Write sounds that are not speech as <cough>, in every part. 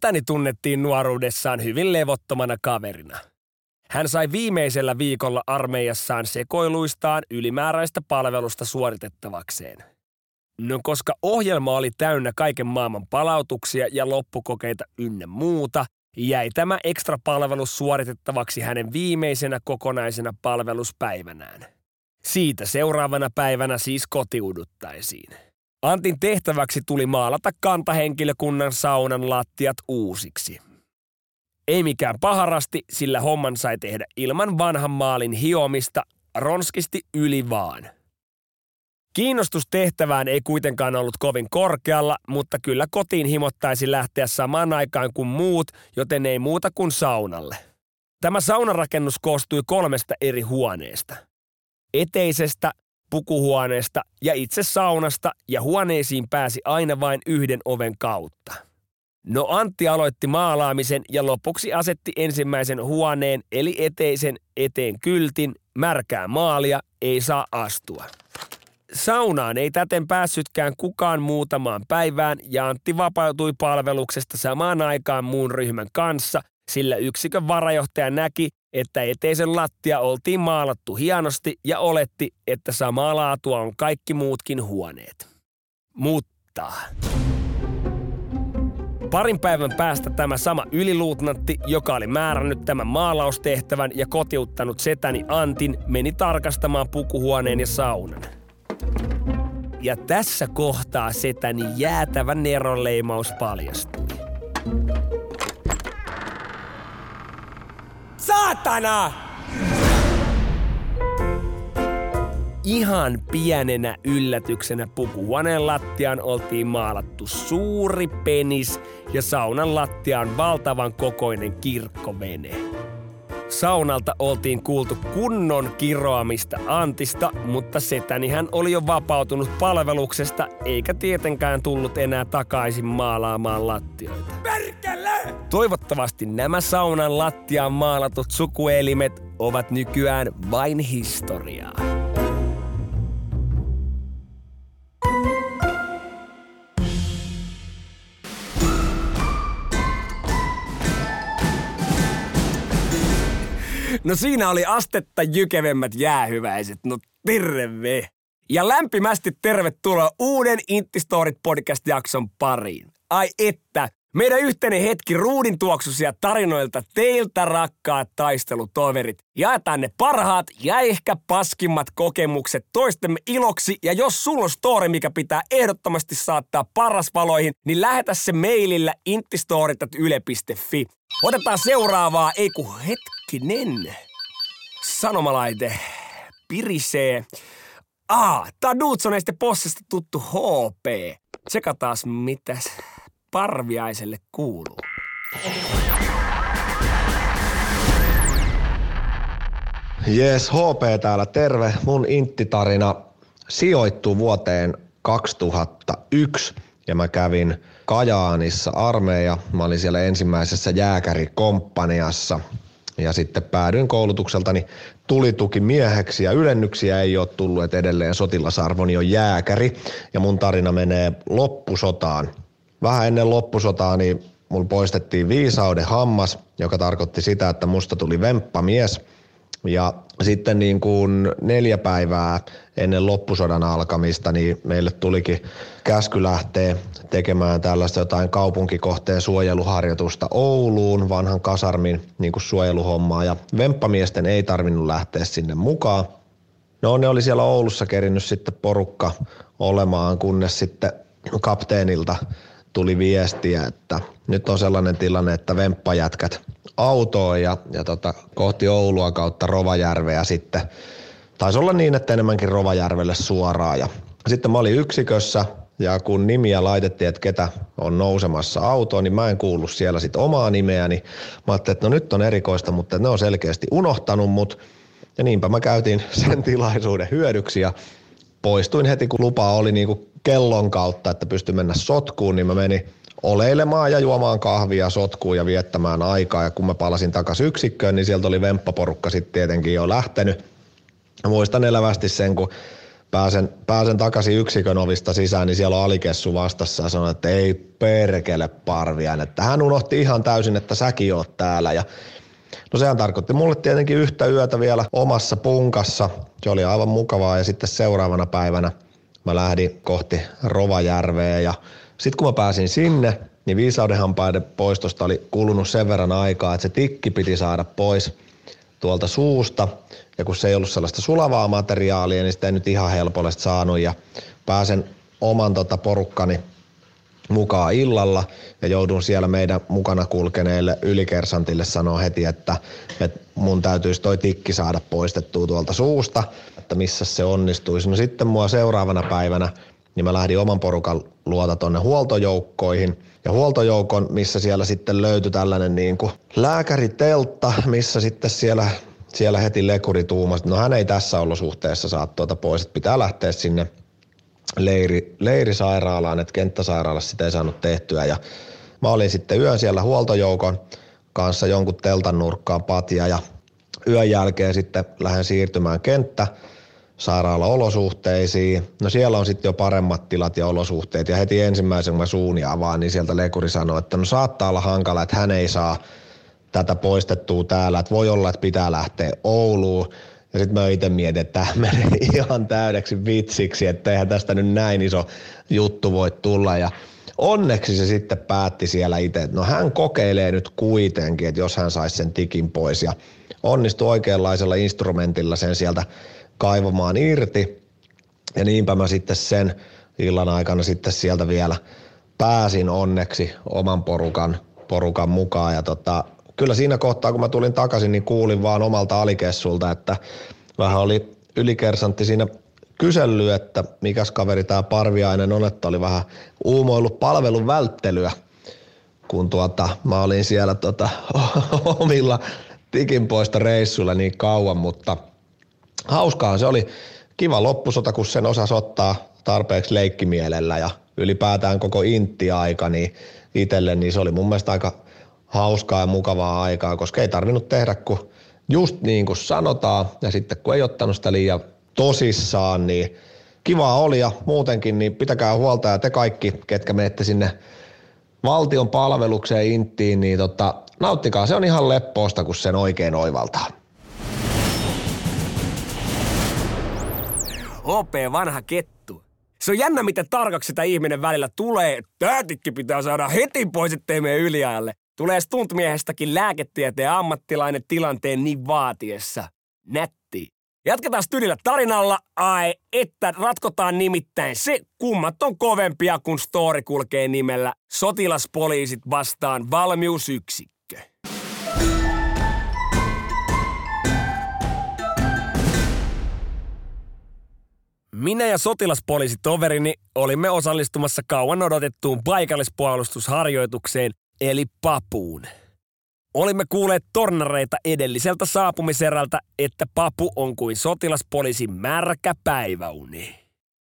Setäni tunnettiin nuoruudessaan hyvin levottomana kaverina. Hän sai viimeisellä viikolla armeijassaan sekoiluistaan ylimääräistä palvelusta suoritettavakseen. No koska ohjelma oli täynnä kaiken maailman palautuksia ja loppukokeita ynnä muuta, jäi tämä ekstra palvelus suoritettavaksi hänen viimeisenä kokonaisena palveluspäivänään. Siitä seuraavana päivänä siis kotiuduttaisiin. Antin tehtäväksi tuli maalata kantahenkilökunnan saunan lattiat uusiksi. Ei mikään paharasti, sillä homman sai tehdä ilman vanhan maalin hiomista ronskisti yli vaan. Kiinnostus tehtävään ei kuitenkaan ollut kovin korkealla, mutta kyllä kotiin himottaisi lähteä samaan aikaan kuin muut, joten ei muuta kuin saunalle. Tämä saunarakennus koostui kolmesta eri huoneesta. Eteisestä, pukuhuoneesta ja itse saunasta ja huoneisiin pääsi aina vain yhden oven kautta. No Antti aloitti maalaamisen ja lopuksi asetti ensimmäisen huoneen eli eteisen eteen kyltin, märkää maalia, ei saa astua. Saunaan ei täten päässytkään kukaan muutamaan päivään ja Antti vapautui palveluksesta samaan aikaan muun ryhmän kanssa, sillä yksikön varajohtaja näki, että eteisen lattia oltiin maalattu hienosti ja oletti, että samaa laatua on kaikki muutkin huoneet. Mutta... Parin päivän päästä tämä sama yliluutnantti, joka oli määrännyt tämän maalaustehtävän ja kotiuttanut setäni Antin, meni tarkastamaan pukuhuoneen ja saunan. Ja tässä kohtaa setäni jäätävä neronleimaus paljastui. Saatana! Ihan pienenä yllätyksenä pukuhuoneen lattiaan oltiin maalattu suuri penis ja saunan lattiaan valtavan kokoinen kirkkovene. Saunalta oltiin kuultu kunnon kiroamista Antista, mutta setäni hän oli jo vapautunut palveluksesta eikä tietenkään tullut enää takaisin maalaamaan lattioita. Perkele! Toivottavasti nämä saunan lattiaan maalatut sukuelimet ovat nykyään vain historiaa. No siinä oli astetta jykevemmät jäähyväiset. No terve! Ja lämpimästi tervetuloa uuden Intistorit podcast-jakson pariin. Ai että, meidän yhteinen hetki ruudin tuoksusia tarinoilta teiltä rakkaat taistelutoverit. Jaetaan ne parhaat ja ehkä paskimmat kokemukset toistemme iloksi. Ja jos sulla on story, mikä pitää ehdottomasti saattaa parasvaloihin, niin lähetä se mailillä intistorit.yle.fi. Otetaan seuraavaa, ei ku hetkinen. Sanomalaite pirisee. Ah, tää on Dudsoneista Possesta tuttu HP. Tsekataas mitäs parviaiselle kuuluu. Jees, HP täällä, terve. Mun intti-tarina sijoittuu vuoteen 2001 ja mä kävin Kajaanissa armeija. Mä olin siellä ensimmäisessä jääkärikomppaniassa ja sitten päädyin koulutukseltani tulituki mieheksi ja ylennyksiä ei ole tullut, että edelleen sotilasarvoni on jääkäri ja mun tarina menee loppusotaan. Vähän ennen loppusotaa niin mulla poistettiin viisauden hammas, joka tarkoitti sitä, että musta tuli vemppamies Ja sitten niin kuin neljä päivää ennen loppusodan alkamista, niin meille tulikin käsky lähteä tekemään tällaista jotain kaupunkikohteen suojeluharjoitusta Ouluun, vanhan kasarmin niin kuin suojeluhommaa. Ja vemppamiesten ei tarvinnut lähteä sinne mukaan. No ne oli siellä Oulussa kerinnyt sitten porukka olemaan, kunnes sitten kapteenilta tuli viestiä, että nyt on sellainen tilanne, että vemppajätkät autoon ja, ja tota, kohti Oulua kautta Rovajärveä sitten. Taisi olla niin, että enemmänkin Rovajärvelle suoraan. Ja sitten mä olin yksikössä ja kun nimiä laitettiin, että ketä on nousemassa autoon, niin mä en kuullut siellä sitten omaa nimeäni. Mä ajattelin, että no nyt on erikoista, mutta ne on selkeästi unohtanut mut. Ja niinpä mä käytin sen <laughs> tilaisuuden hyödyksi ja poistuin heti, kun lupa oli niinku kellon kautta, että pystyi mennä sotkuun, niin mä menin oleilemaan ja juomaan kahvia, sotkuun ja viettämään aikaa. Ja kun mä palasin takaisin yksikköön, niin sieltä oli vemppaporukka sitten tietenkin jo lähtenyt. Muistan elävästi sen, kun pääsen, pääsen takaisin yksikön ovista sisään, niin siellä on alikessu vastassa ja sanoi, että ei perkele parvian, että hän unohti ihan täysin, että säkin oot täällä ja No sehän tarkoitti mulle tietenkin yhtä yötä vielä omassa punkassa. Se oli aivan mukavaa ja sitten seuraavana päivänä mä lähdin kohti Rovajärveä ja sitten kun mä pääsin sinne, niin viisaudenhampaiden poistosta oli kulunut sen verran aikaa, että se tikki piti saada pois tuolta suusta. Ja kun se ei ollut sellaista sulavaa materiaalia, niin sitä ei nyt ihan helposti saanut. Ja pääsen oman tota porukkani mukaan illalla ja joudun siellä meidän mukana kulkeneelle ylikersantille sanoa heti, että, että mun täytyisi toi tikki saada poistettua tuolta suusta, että missä se onnistuisi. No sitten mua seuraavana päivänä niin mä lähdin oman porukan luota tonne huoltojoukkoihin. Ja huoltojoukon, missä siellä sitten löytyi tällainen niin kuin lääkäriteltta, missä sitten siellä, siellä heti lekuri tuumasi, no hän ei tässä olosuhteessa saa tuota pois, että pitää lähteä sinne leiri, leirisairaalaan, että kenttäsairaalassa sitä ei saanut tehtyä. Ja mä olin sitten yön siellä huoltojoukon kanssa jonkun teltan nurkkaan patja ja yön jälkeen sitten lähden siirtymään kenttä sairaalaolosuhteisiin. No siellä on sitten jo paremmat tilat ja olosuhteet ja heti ensimmäisen mä suunia avaan, niin sieltä lekuri sanoi, että no saattaa olla hankala, että hän ei saa tätä poistettua täällä, että voi olla, että pitää lähteä Ouluun. Ja sitten mä itse mietin, että tämä menee ihan täydeksi vitsiksi, että eihän tästä nyt näin iso juttu voi tulla. Ja onneksi se sitten päätti siellä itse, että no hän kokeilee nyt kuitenkin, että jos hän saisi sen tikin pois. Ja onnistui oikeanlaisella instrumentilla sen sieltä kaivamaan irti. Ja niinpä mä sitten sen illan aikana sitten sieltä vielä pääsin onneksi oman porukan, porukan mukaan. Ja tota, kyllä siinä kohtaa, kun mä tulin takaisin, niin kuulin vaan omalta alikessulta, että vähän oli ylikersantti siinä kysellyt, että mikäs kaveri tämä Parviainen on, että oli vähän uumoillut palvelun välttelyä, kun tuota, mä olin siellä tota, <laughs> omilla tikinpoista reissuilla niin kauan, mutta – hauskaa se oli. Kiva loppusota, kun sen osasi ottaa tarpeeksi leikkimielellä ja ylipäätään koko intti-aika, niin itselle niin se oli mun mielestä aika hauskaa ja mukavaa aikaa, koska ei tarvinnut tehdä kuin just niin kuin sanotaan ja sitten kun ei ottanut sitä liian tosissaan, niin kiva oli ja muutenkin niin pitäkää huolta ja te kaikki, ketkä menette sinne valtion palvelukseen inttiin, niin tota, nauttikaa, se on ihan leppoosta, kun sen oikein oivaltaa. OP vanha kettu. Se on jännä, miten tarkaksi sitä ihminen välillä tulee. Täätikki pitää saada heti pois, ettei mene yliajalle. Tulee stuntmiehestäkin lääketieteen ammattilainen tilanteen niin vaatiessa. Nätti. Jatketaan stylillä tarinalla. Ai, että ratkotaan nimittäin se, kummat on kovempia, kun story kulkee nimellä Sotilaspoliisit vastaan valmiusyksikkö. Minä ja sotilaspoliisitoverini olimme osallistumassa kauan odotettuun paikallispuolustusharjoitukseen, eli papuun. Olimme kuulleet tornareita edelliseltä saapumiserältä, että papu on kuin sotilaspoliisin märkä päiväuni.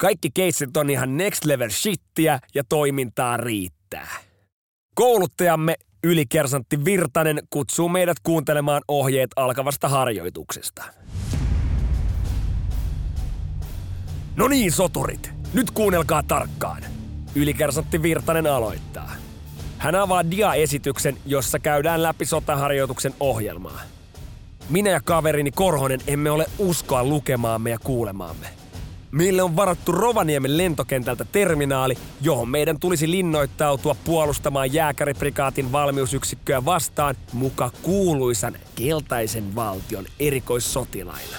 Kaikki keissit on ihan next level shittiä ja toimintaa riittää. Kouluttajamme ylikersantti Virtanen kutsuu meidät kuuntelemaan ohjeet alkavasta harjoituksesta. No niin, soturit. Nyt kuunnelkaa tarkkaan. Ylikersantti Virtanen aloittaa. Hän avaa dia-esityksen, jossa käydään läpi sotaharjoituksen ohjelmaa. Minä ja kaverini Korhonen emme ole uskoa lukemaamme ja kuulemaamme. Meille on varattu Rovaniemen lentokentältä terminaali, johon meidän tulisi linnoittautua puolustamaan jääkäriprikaatin valmiusyksikköä vastaan muka kuuluisan keltaisen valtion erikoissotilaina.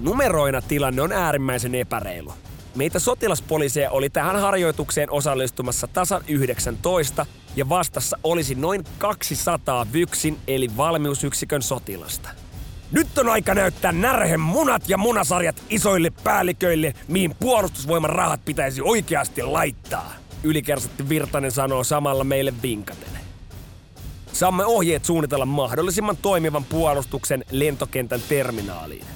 Numeroina tilanne on äärimmäisen epäreilu. Meitä sotilaspoliiseja oli tähän harjoitukseen osallistumassa tasan 19 ja vastassa olisi noin 200 Vyksin eli valmiusyksikön sotilasta. Nyt on aika näyttää närhen munat ja munasarjat isoille päälliköille, mihin puolustusvoiman rahat pitäisi oikeasti laittaa. Ylikersatti Virtanen sanoo samalla meille vinkaten. Saamme ohjeet suunnitella mahdollisimman toimivan puolustuksen lentokentän terminaaliin.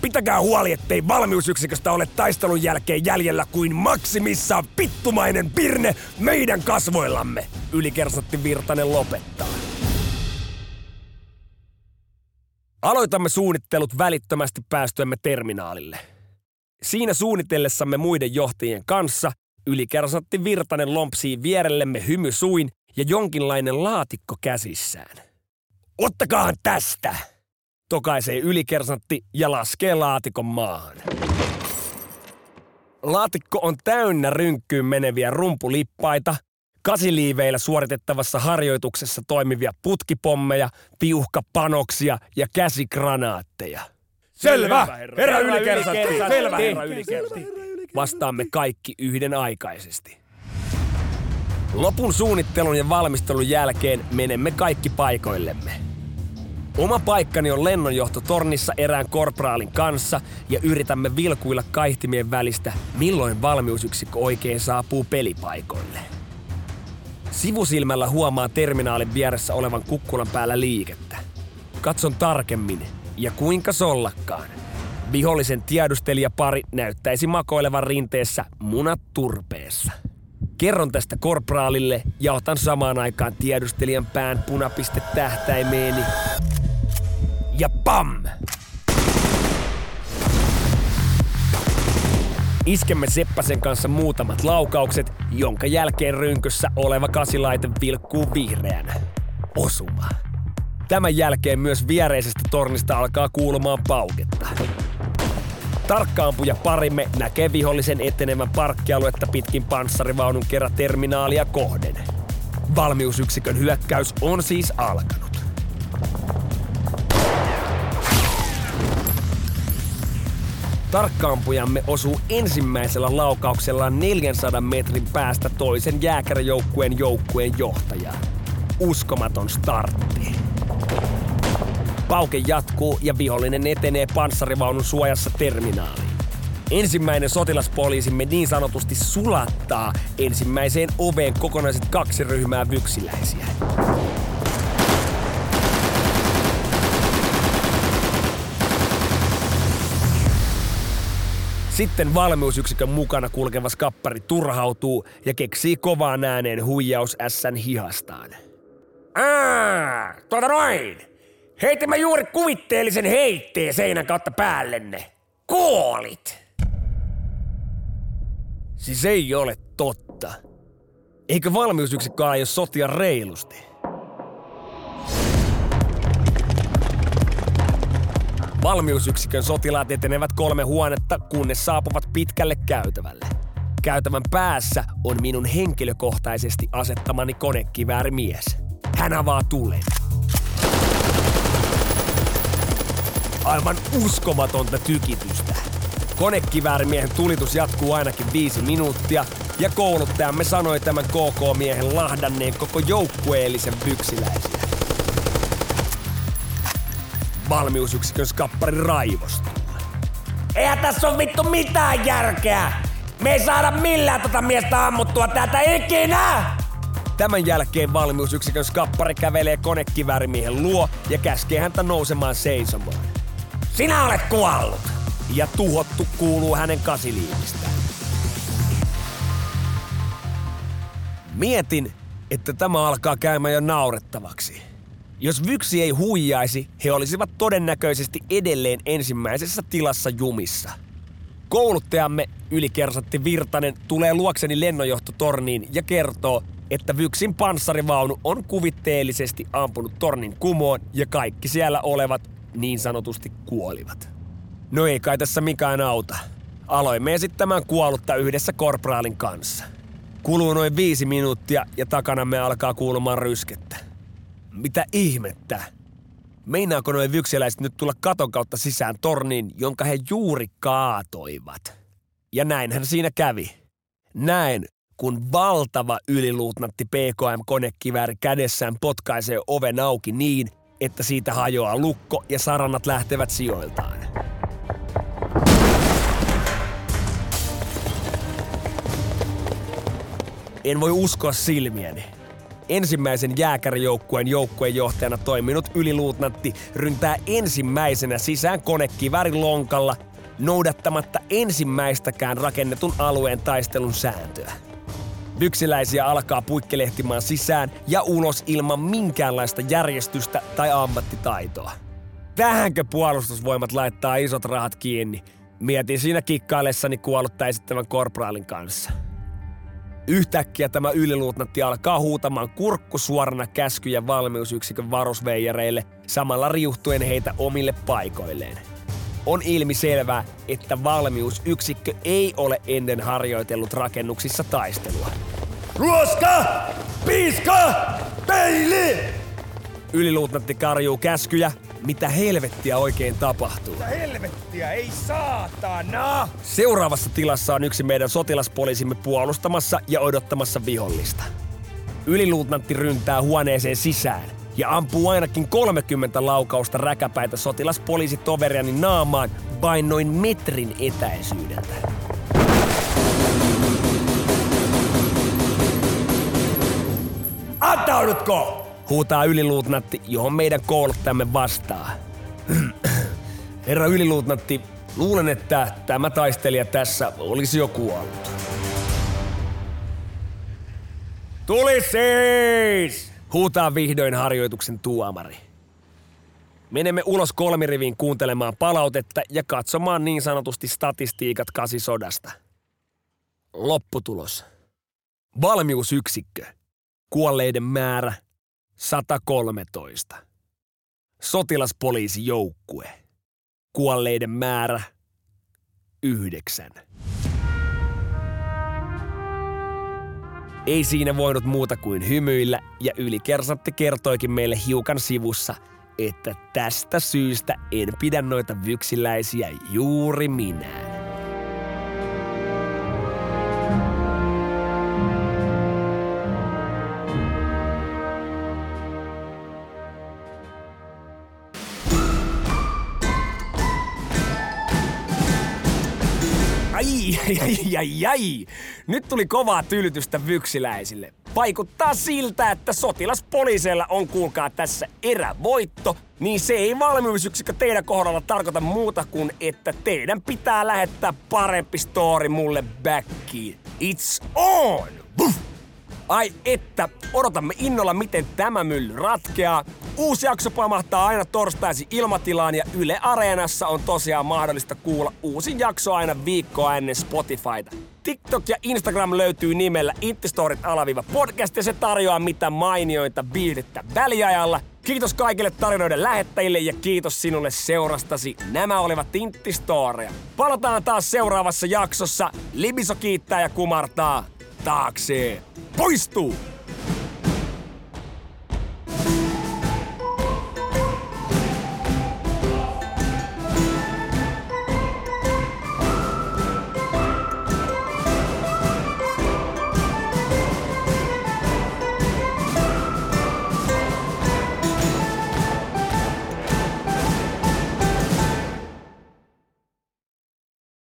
Pitäkää huoli, ettei valmiusyksiköstä ole taistelun jälkeen jäljellä kuin maksimissaan pittumainen pirne meidän kasvoillamme, ylikersatti Virtanen lopettaa. Aloitamme suunnittelut välittömästi päästyämme terminaalille. Siinä suunnitellessamme muiden johtajien kanssa ylikersatti Virtanen lompsii vierellemme hymy suin ja jonkinlainen laatikko käsissään. Ottakaahan tästä! Tokaisee ylikersantti ja laskee laatikon maahan. Laatikko on täynnä rynkkyyn meneviä rumpulippaita, kasiliiveillä suoritettavassa harjoituksessa toimivia putkipommeja, piuhkapanoksia ja käsikranaatteja. Selvä, herra ylikersantti, selvä, herra ylikersantti. Vastaamme kaikki yhden aikaisesti. Lopun suunnittelun ja valmistelun jälkeen menemme kaikki paikoillemme. Oma paikkani on lennonjohtotornissa erään korpraalin kanssa ja yritämme vilkuilla kaihtimien välistä, milloin valmiusyksikkö oikein saapuu pelipaikoille. Sivusilmällä huomaa terminaalin vieressä olevan kukkulan päällä liikettä. Katson tarkemmin, ja kuinka sollakkaan. Vihollisen tiedustelijapari näyttäisi makoilevan rinteessä munat turpeessa. Kerron tästä korpraalille ja otan samaan aikaan tiedustelijan pään punapiste tähtäimeeni. Ja pam! Iskemme Seppäsen kanssa muutamat laukaukset, jonka jälkeen rynkössä oleva kasilaite vilkkuu vihreänä. Osuma. Tämän jälkeen myös viereisestä tornista alkaa kuulumaan pauketta. Tarkkaampuja parimme näkee vihollisen etenevän parkkialuetta pitkin panssarivaunun kerran terminaalia kohden. Valmiusyksikön hyökkäys on siis alkanut. Tarkkaampujamme osuu ensimmäisellä laukauksella 400 metrin päästä toisen jääkärijoukkueen joukkueen johtajaan. Uskomaton startti. Pauke jatkuu ja vihollinen etenee panssarivaunun suojassa terminaaliin. Ensimmäinen sotilaspoliisimme niin sanotusti sulattaa ensimmäiseen oveen kokonaiset kaksi ryhmää vyksiläisiä. Sitten valmiusyksikön mukana kulkeva skappari turhautuu ja keksii kovaan ääneen huijaus ässän hihastaan. Aa, tuota noin! Heitimme juuri kuvitteellisen heitteen seinän kautta päällenne. Kuolit! Siis ei ole totta. Eikö valmiusyksikkö aio sotia reilusti? Valmiusyksikön sotilaat etenevät kolme huonetta, kunnes saapuvat pitkälle käytävälle. Käytävän päässä on minun henkilökohtaisesti asettamani konekiväärimies. Hän avaa tulen. Aivan uskomatonta tykitystä. Konekiväärin tulitus jatkuu ainakin viisi minuuttia, ja kouluttajamme sanoi tämän KK-miehen lahdanneen koko joukkueellisen byksiläisiä. Valmiusyksikön skappari raivostuu. Eihän tässä on vittu mitään järkeä! Me ei saada millään tota miestä ammuttua täältä ikinä! Tämän jälkeen valmiusyksikön skappari kävelee konekivärimiehen luo ja käskee häntä nousemaan seisomaan. Sinä olet kuollut! Ja tuhottu kuuluu hänen kasiliivistään. Mietin, että tämä alkaa käymään jo naurettavaksi. Jos Vyksi ei huijaisi, he olisivat todennäköisesti edelleen ensimmäisessä tilassa jumissa. Kouluttajamme, ylikersatti Virtanen, tulee luokseni lennonjohtotorniin ja kertoo, että Vyksin panssarivaunu on kuvitteellisesti ampunut tornin kumoon ja kaikki siellä olevat niin sanotusti kuolivat. No ei kai tässä mikään auta. Aloimme esittämään kuollutta yhdessä korpraalin kanssa. Kuluu noin viisi minuuttia ja takanamme alkaa kuulumaan ryskettä. Mitä ihmettä? Meinaako noin vyksiläiset nyt tulla katon kautta sisään torniin, jonka he juuri kaatoivat? Ja näinhän siinä kävi. Näin, kun valtava yliluutnantti PKM-konekivääri kädessään potkaisee oven auki niin, että siitä hajoaa lukko ja saranat lähtevät sijoiltaan. En voi uskoa silmiäni. Ensimmäisen jääkärijoukkueen joukkueenjohtajana toiminut yliluutnantti ryntää ensimmäisenä sisään konekiväärin lonkalla noudattamatta ensimmäistäkään rakennetun alueen taistelun sääntöä. Byksiläisiä alkaa puikkelehtimaan sisään ja ulos ilman minkäänlaista järjestystä tai ammattitaitoa. Tähänkö puolustusvoimat laittaa isot rahat kiinni? Mietin siinä kikkaillessani kuollutta esittävän korpraalin kanssa. Yhtäkkiä tämä yliluutnantti alkaa huutamaan kurkku suorana käskyjä valmiusyksikön varusveijareille, samalla riuhtuen heitä omille paikoilleen. On ilmi selvää, että valmiusyksikkö ei ole ennen harjoitellut rakennuksissa taistelua. Ruoska! Piiska! Peili! Yliluutnantti karjuu käskyjä, mitä helvettiä oikein tapahtuu. Mitä helvettiä, ei saatana! Seuraavassa tilassa on yksi meidän sotilaspoliisimme puolustamassa ja odottamassa vihollista. Yliluutnantti ryntää huoneeseen sisään ja ampuu ainakin 30 laukausta räkäpäitä sotilaspoliisitoveriani naamaan vain noin metrin etäisyydeltä. Antaudutko? Huutaa yliluutnantti, johon meidän kouluttajamme vastaa. <clears throat> Herra yliluutnantti, luulen, että tämä taistelija tässä olisi jo kuollut. Tuli siis! Huutaa vihdoin harjoituksen tuomari. Menemme ulos kolmiriviin kuuntelemaan palautetta ja katsomaan niin sanotusti statistiikat kasisodasta. Lopputulos. Valmiusyksikkö. Kuolleiden määrä 113. Sotilaspoliisijoukkue. Kuolleiden määrä 9. Ei siinä voinut muuta kuin hymyillä ja ylikersantti kertoikin meille hiukan sivussa, että tästä syystä en pidä noita vyksiläisiä juuri minä. Ai, ai. Nyt tuli kovaa tylytystä vyksiläisille. Vaikuttaa siltä, että sotilaspoliiseilla on kuulkaa tässä erävoitto, niin se ei valmiusyksikkö teidän kohdalla tarkoita muuta kuin, että teidän pitää lähettää parempi story mulle backiin. It's on! Buff! Ai että, odotamme innolla miten tämä mylly ratkeaa. Uusi jakso pamahtaa aina torstaisi ilmatilaan ja Yle Areenassa on tosiaan mahdollista kuulla uusi jakso aina viikkoa ennen Spotifyta. TikTok ja Instagram löytyy nimellä Intistorit alaviiva podcast ja se tarjoaa mitä mainioita viihdettä väliajalla. Kiitos kaikille tarinoiden lähettäjille ja kiitos sinulle seurastasi. Nämä olivat Inttistoria. Palataan taas seuraavassa jaksossa. Libiso kiittää ja kumartaa. Taakse. Poistuu!